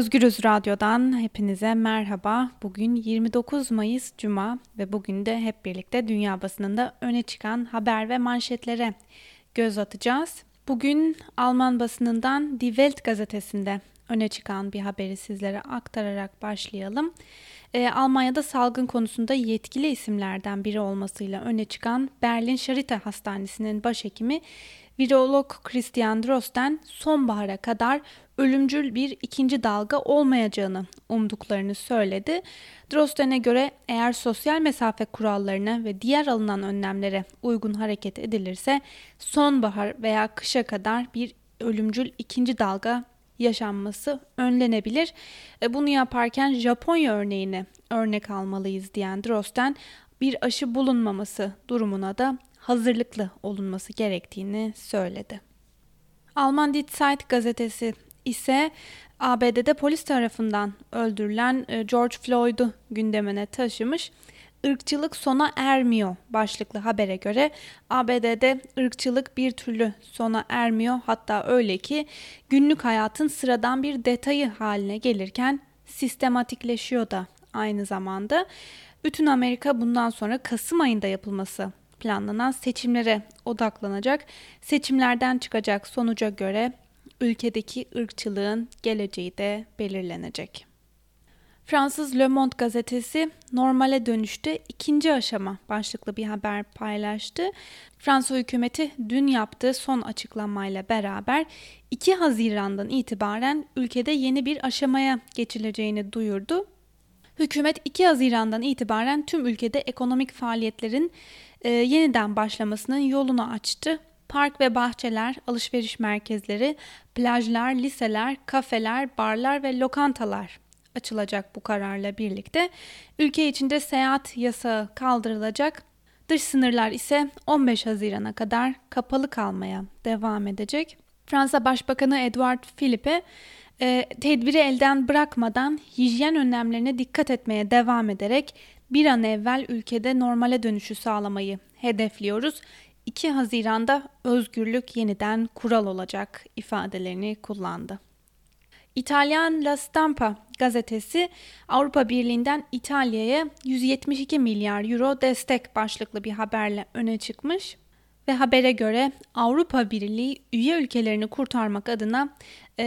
Özgürüz Radyo'dan hepinize merhaba. Bugün 29 Mayıs Cuma ve bugün de hep birlikte dünya basınında öne çıkan haber ve manşetlere göz atacağız. Bugün Alman basınından Die Welt gazetesinde öne çıkan bir haberi sizlere aktararak başlayalım. E, Almanya'da salgın konusunda yetkili isimlerden biri olmasıyla öne çıkan Berlin Charité Hastanesi'nin başhekimi virolog Christian Drosten sonbahara kadar ölümcül bir ikinci dalga olmayacağını umduklarını söyledi. Drosten'e göre eğer sosyal mesafe kurallarına ve diğer alınan önlemlere uygun hareket edilirse sonbahar veya kışa kadar bir ölümcül ikinci dalga yaşanması önlenebilir. E, bunu yaparken Japonya örneğini örnek almalıyız diyen Drosten bir aşı bulunmaması durumuna da hazırlıklı olunması gerektiğini söyledi. Alman Die Zeit gazetesi ise ABD'de polis tarafından öldürülen e, George Floyd'u gündemine taşımış. Irkçılık sona ermiyor başlıklı habere göre ABD'de ırkçılık bir türlü sona ermiyor. Hatta öyle ki günlük hayatın sıradan bir detayı haline gelirken sistematikleşiyor da aynı zamanda. Bütün Amerika bundan sonra Kasım ayında yapılması planlanan seçimlere odaklanacak. Seçimlerden çıkacak sonuca göre ülkedeki ırkçılığın geleceği de belirlenecek. Fransız Le Monde gazetesi normale dönüşte ikinci aşama başlıklı bir haber paylaştı. Fransa hükümeti dün yaptığı son açıklamayla beraber 2 Haziran'dan itibaren ülkede yeni bir aşamaya geçileceğini duyurdu. Hükümet 2 Haziran'dan itibaren tüm ülkede ekonomik faaliyetlerin e, yeniden başlamasının yolunu açtı. Park ve bahçeler, alışveriş merkezleri, plajlar, liseler, kafeler, barlar ve lokantalar açılacak bu kararla birlikte. Ülke içinde seyahat yasağı kaldırılacak. Dış sınırlar ise 15 Haziran'a kadar kapalı kalmaya devam edecek. Fransa Başbakanı Edouard Philippe e, tedbiri elden bırakmadan hijyen önlemlerine dikkat etmeye devam ederek bir an evvel ülkede normale dönüşü sağlamayı hedefliyoruz. 2 Haziran'da özgürlük yeniden kural olacak ifadelerini kullandı. İtalyan La Stampa gazetesi Avrupa Birliği'nden İtalya'ya 172 milyar euro destek başlıklı bir haberle öne çıkmış ve habere göre Avrupa Birliği üye ülkelerini kurtarmak adına e,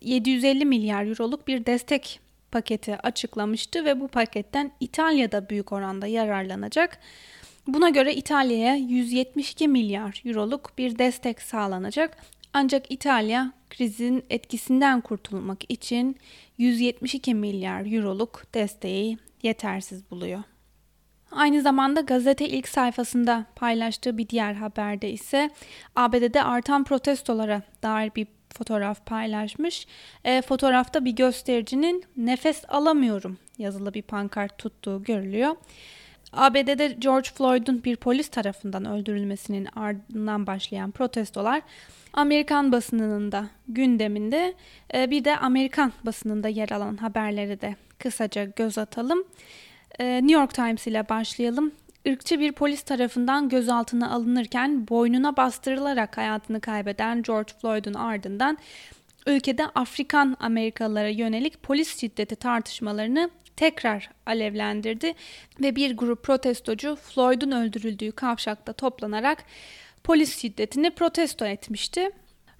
750 milyar euroluk bir destek paketi açıklamıştı ve bu paketten İtalya da büyük oranda yararlanacak. Buna göre İtalya'ya 172 milyar euroluk bir destek sağlanacak. Ancak İtalya krizin etkisinden kurtulmak için 172 milyar euroluk desteği yetersiz buluyor. Aynı zamanda gazete ilk sayfasında paylaştığı bir diğer haberde ise ABD'de artan protestolara dair bir fotoğraf paylaşmış. E, fotoğrafta bir göstericinin nefes alamıyorum yazılı bir pankart tuttuğu görülüyor. ABD'de George Floyd'un bir polis tarafından öldürülmesinin ardından başlayan protestolar Amerikan basınının da gündeminde e, bir de Amerikan basınında yer alan haberleri de kısaca göz atalım. E, New York Times ile başlayalım. Irkçı bir polis tarafından gözaltına alınırken boynuna bastırılarak hayatını kaybeden George Floyd'un ardından ülkede Afrikan Amerikalılara yönelik polis şiddeti tartışmalarını tekrar alevlendirdi ve bir grup protestocu Floyd'un öldürüldüğü kavşakta toplanarak polis şiddetini protesto etmişti.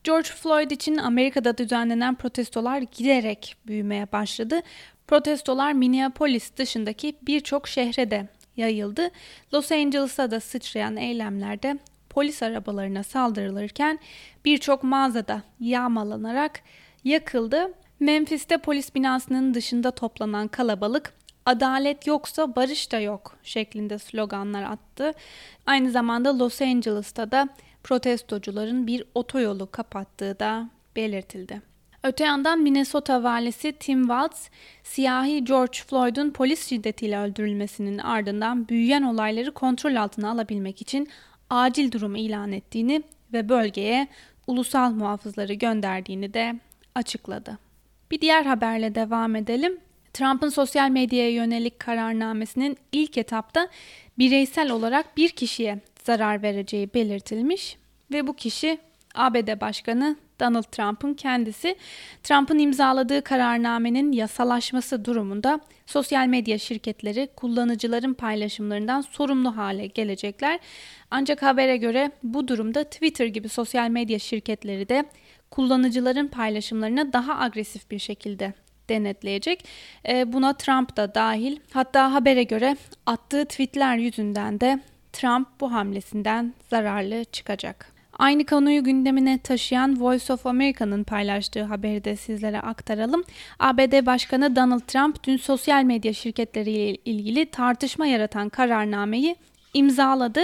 George Floyd için Amerika'da düzenlenen protestolar giderek büyümeye başladı. Protestolar Minneapolis dışındaki birçok şehre de yayıldı. Los Angeles'a da sıçrayan eylemlerde polis arabalarına saldırılırken birçok mağazada yağmalanarak yakıldı. Memphis'te polis binasının dışında toplanan kalabalık adalet yoksa barış da yok şeklinde sloganlar attı. Aynı zamanda Los Angeles'ta da protestocuların bir otoyolu kapattığı da belirtildi. Öte yandan Minnesota valisi Tim Walz, siyahi George Floyd'un polis şiddetiyle öldürülmesinin ardından büyüyen olayları kontrol altına alabilmek için acil durum ilan ettiğini ve bölgeye ulusal muhafızları gönderdiğini de açıkladı. Bir diğer haberle devam edelim. Trump'ın sosyal medyaya yönelik kararnamesinin ilk etapta bireysel olarak bir kişiye zarar vereceği belirtilmiş ve bu kişi ABD Başkanı Donald Trump'ın kendisi. Trump'ın imzaladığı kararnamenin yasalaşması durumunda sosyal medya şirketleri kullanıcıların paylaşımlarından sorumlu hale gelecekler. Ancak habere göre bu durumda Twitter gibi sosyal medya şirketleri de kullanıcıların paylaşımlarına daha agresif bir şekilde denetleyecek. E, buna Trump da dahil. Hatta habere göre attığı tweetler yüzünden de Trump bu hamlesinden zararlı çıkacak. Aynı konuyu gündemine taşıyan Voice of America'nın paylaştığı haberi de sizlere aktaralım. ABD Başkanı Donald Trump dün sosyal medya şirketleriyle ilgili tartışma yaratan kararnameyi imzaladı.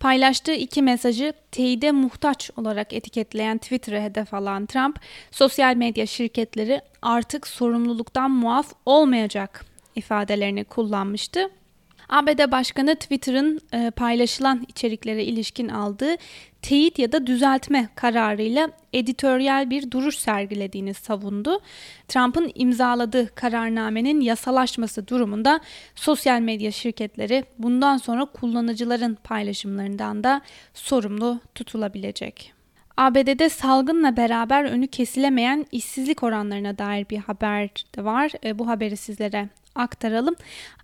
Paylaştığı iki mesajı teyide muhtaç olarak etiketleyen Twitter'ı hedef alan Trump, sosyal medya şirketleri artık sorumluluktan muaf olmayacak ifadelerini kullanmıştı. ABD Başkanı Twitter'ın e, paylaşılan içeriklere ilişkin aldığı teyit ya da düzeltme kararıyla editoryal bir duruş sergilediğini savundu. Trump'ın imzaladığı kararnamenin yasalaşması durumunda sosyal medya şirketleri bundan sonra kullanıcıların paylaşımlarından da sorumlu tutulabilecek. ABD'de salgınla beraber önü kesilemeyen işsizlik oranlarına dair bir haber de var. E, bu haberi sizlere aktaralım.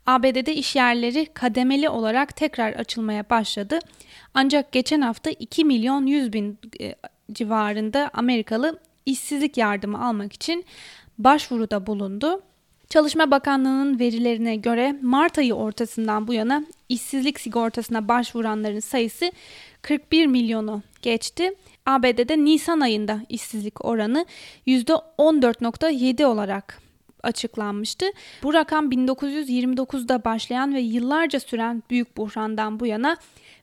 ABD'de iş yerleri kademeli olarak tekrar açılmaya başladı. Ancak geçen hafta 2 milyon 100 bin e, civarında Amerikalı işsizlik yardımı almak için başvuruda bulundu. Çalışma Bakanlığı'nın verilerine göre Mart ayı ortasından bu yana işsizlik sigortasına başvuranların sayısı 41 milyonu geçti. ABD'de Nisan ayında işsizlik oranı %14.7 olarak açıklanmıştı. Bu rakam 1929'da başlayan ve yıllarca süren büyük buhrandan bu yana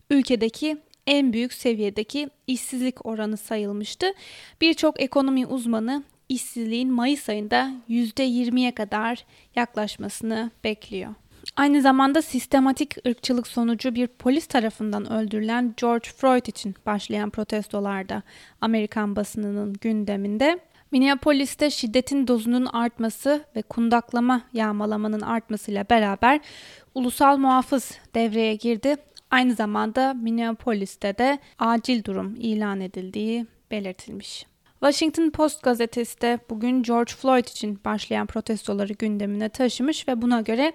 ülkedeki en büyük seviyedeki işsizlik oranı sayılmıştı. Birçok ekonomi uzmanı işsizliğin Mayıs ayında %20'ye kadar yaklaşmasını bekliyor. Aynı zamanda sistematik ırkçılık sonucu bir polis tarafından öldürülen George Floyd için başlayan protestolarda Amerikan basınının gündeminde. Minneapolis'te şiddetin dozunun artması ve kundaklama yağmalamanın artmasıyla beraber ulusal muhafız devreye girdi. Aynı zamanda Minneapolis'te de acil durum ilan edildiği belirtilmiş. Washington Post gazetesi de bugün George Floyd için başlayan protestoları gündemine taşımış ve buna göre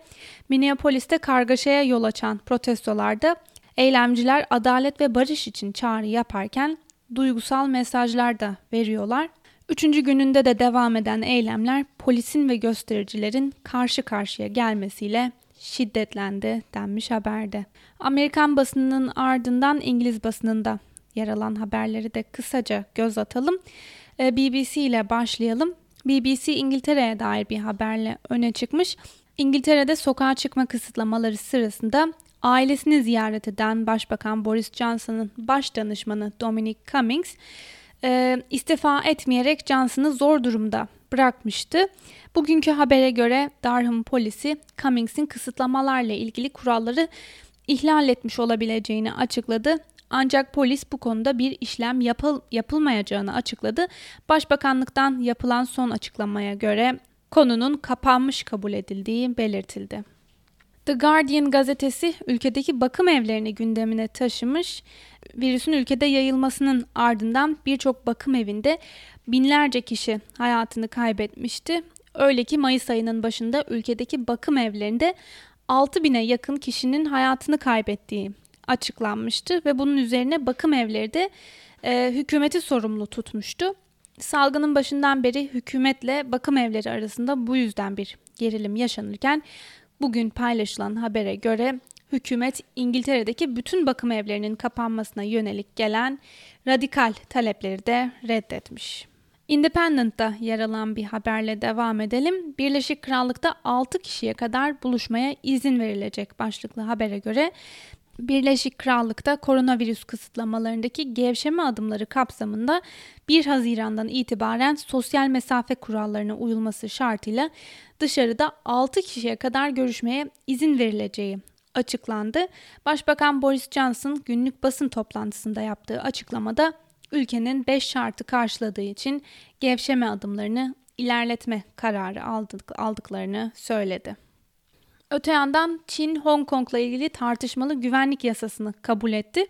Minneapolis'te kargaşaya yol açan protestolarda eylemciler adalet ve barış için çağrı yaparken duygusal mesajlar da veriyorlar. Üçüncü gününde de devam eden eylemler polisin ve göstericilerin karşı karşıya gelmesiyle şiddetlendi denmiş haberde. Amerikan basınının ardından İngiliz basınında yer alan haberleri de kısaca göz atalım. Ee, BBC ile başlayalım. BBC İngiltere'ye dair bir haberle öne çıkmış. İngiltere'de sokağa çıkma kısıtlamaları sırasında ailesini ziyaret eden Başbakan Boris Johnson'ın baş danışmanı Dominic Cummings e, istifa etmeyerek Johnson'ı zor durumda bırakmıştı. Bugünkü habere göre Durham polisi Cummings'in kısıtlamalarla ilgili kuralları ihlal etmiş olabileceğini açıkladı. Ancak polis bu konuda bir işlem yapıl yapılmayacağını açıkladı. Başbakanlıktan yapılan son açıklamaya göre konunun kapanmış kabul edildiği belirtildi. The Guardian gazetesi ülkedeki bakım evlerini gündemine taşımış. Virüsün ülkede yayılmasının ardından birçok bakım evinde binlerce kişi hayatını kaybetmişti. Öyle ki Mayıs ayının başında ülkedeki bakım evlerinde 6 bine yakın kişinin hayatını kaybettiği açıklanmıştı ve bunun üzerine bakım evleri de e, hükümeti sorumlu tutmuştu. Salgının başından beri hükümetle bakım evleri arasında bu yüzden bir gerilim yaşanırken bugün paylaşılan habere göre hükümet İngiltere'deki bütün bakım evlerinin kapanmasına yönelik gelen radikal talepleri de reddetmiş. Independent'ta yer alan bir haberle devam edelim. Birleşik Krallık'ta 6 kişiye kadar buluşmaya izin verilecek başlıklı habere göre Birleşik Krallık'ta koronavirüs kısıtlamalarındaki gevşeme adımları kapsamında 1 Haziran'dan itibaren sosyal mesafe kurallarına uyulması şartıyla dışarıda 6 kişiye kadar görüşmeye izin verileceği açıklandı. Başbakan Boris Johnson günlük basın toplantısında yaptığı açıklamada ülkenin 5 şartı karşıladığı için gevşeme adımlarını ilerletme kararı aldık, aldıklarını söyledi. Öte yandan Çin Hong Kong'la ilgili tartışmalı güvenlik yasasını kabul etti.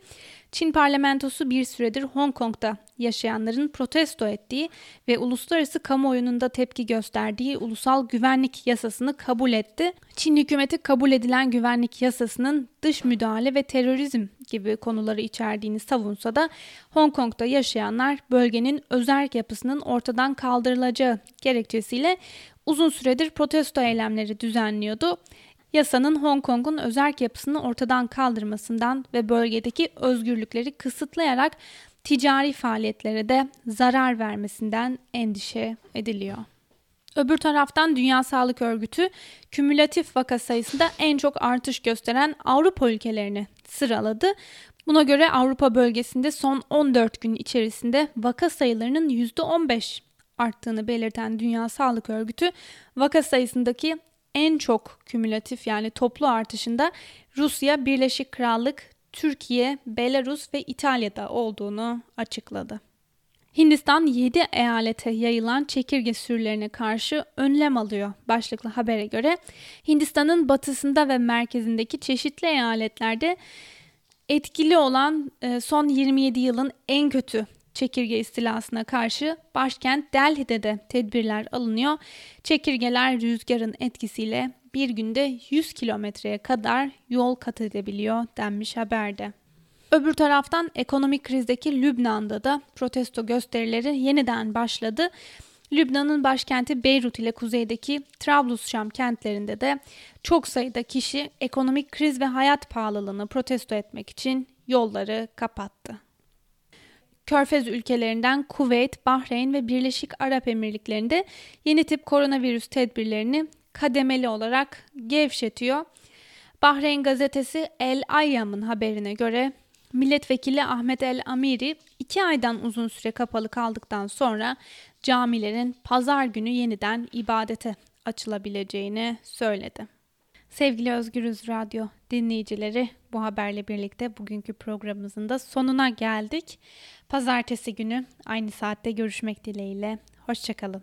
Çin parlamentosu bir süredir Hong Kong'da yaşayanların protesto ettiği ve uluslararası kamuoyunun da tepki gösterdiği ulusal güvenlik yasasını kabul etti. Çin hükümeti kabul edilen güvenlik yasasının dış müdahale ve terörizm gibi konuları içerdiğini savunsa da Hong Kong'da yaşayanlar bölgenin özerk yapısının ortadan kaldırılacağı gerekçesiyle uzun süredir protesto eylemleri düzenliyordu. Yasanın Hong Kong'un özerk yapısını ortadan kaldırmasından ve bölgedeki özgürlükleri kısıtlayarak ticari faaliyetlere de zarar vermesinden endişe ediliyor. Öbür taraftan Dünya Sağlık Örgütü kümülatif vaka sayısında en çok artış gösteren Avrupa ülkelerini sıraladı. Buna göre Avrupa bölgesinde son 14 gün içerisinde vaka sayılarının %15 arttığını belirten Dünya Sağlık Örgütü vaka sayısındaki en çok kümülatif yani toplu artışında Rusya, Birleşik Krallık, Türkiye, Belarus ve İtalya'da olduğunu açıkladı. Hindistan 7 eyalete yayılan çekirge sürülerine karşı önlem alıyor başlıklı habere göre. Hindistan'ın batısında ve merkezindeki çeşitli eyaletlerde etkili olan e, son 27 yılın en kötü çekirge istilasına karşı başkent Delhi'de de tedbirler alınıyor. Çekirgeler rüzgarın etkisiyle bir günde 100 kilometreye kadar yol kat edebiliyor denmiş haberde. Öbür taraftan ekonomik krizdeki Lübnan'da da protesto gösterileri yeniden başladı. Lübnan'ın başkenti Beyrut ile kuzeydeki Trablusşam kentlerinde de çok sayıda kişi ekonomik kriz ve hayat pahalılığını protesto etmek için yolları kapattı. Körfez ülkelerinden Kuveyt, Bahreyn ve Birleşik Arap Emirlikleri'nde yeni tip koronavirüs tedbirlerini kademeli olarak gevşetiyor. Bahreyn gazetesi El Ayyam'ın haberine göre Milletvekili Ahmet El Amiri iki aydan uzun süre kapalı kaldıktan sonra camilerin pazar günü yeniden ibadete açılabileceğini söyledi. Sevgili Özgürüz Radyo dinleyicileri bu haberle birlikte bugünkü programımızın da sonuna geldik. Pazartesi günü aynı saatte görüşmek dileğiyle. Hoşçakalın.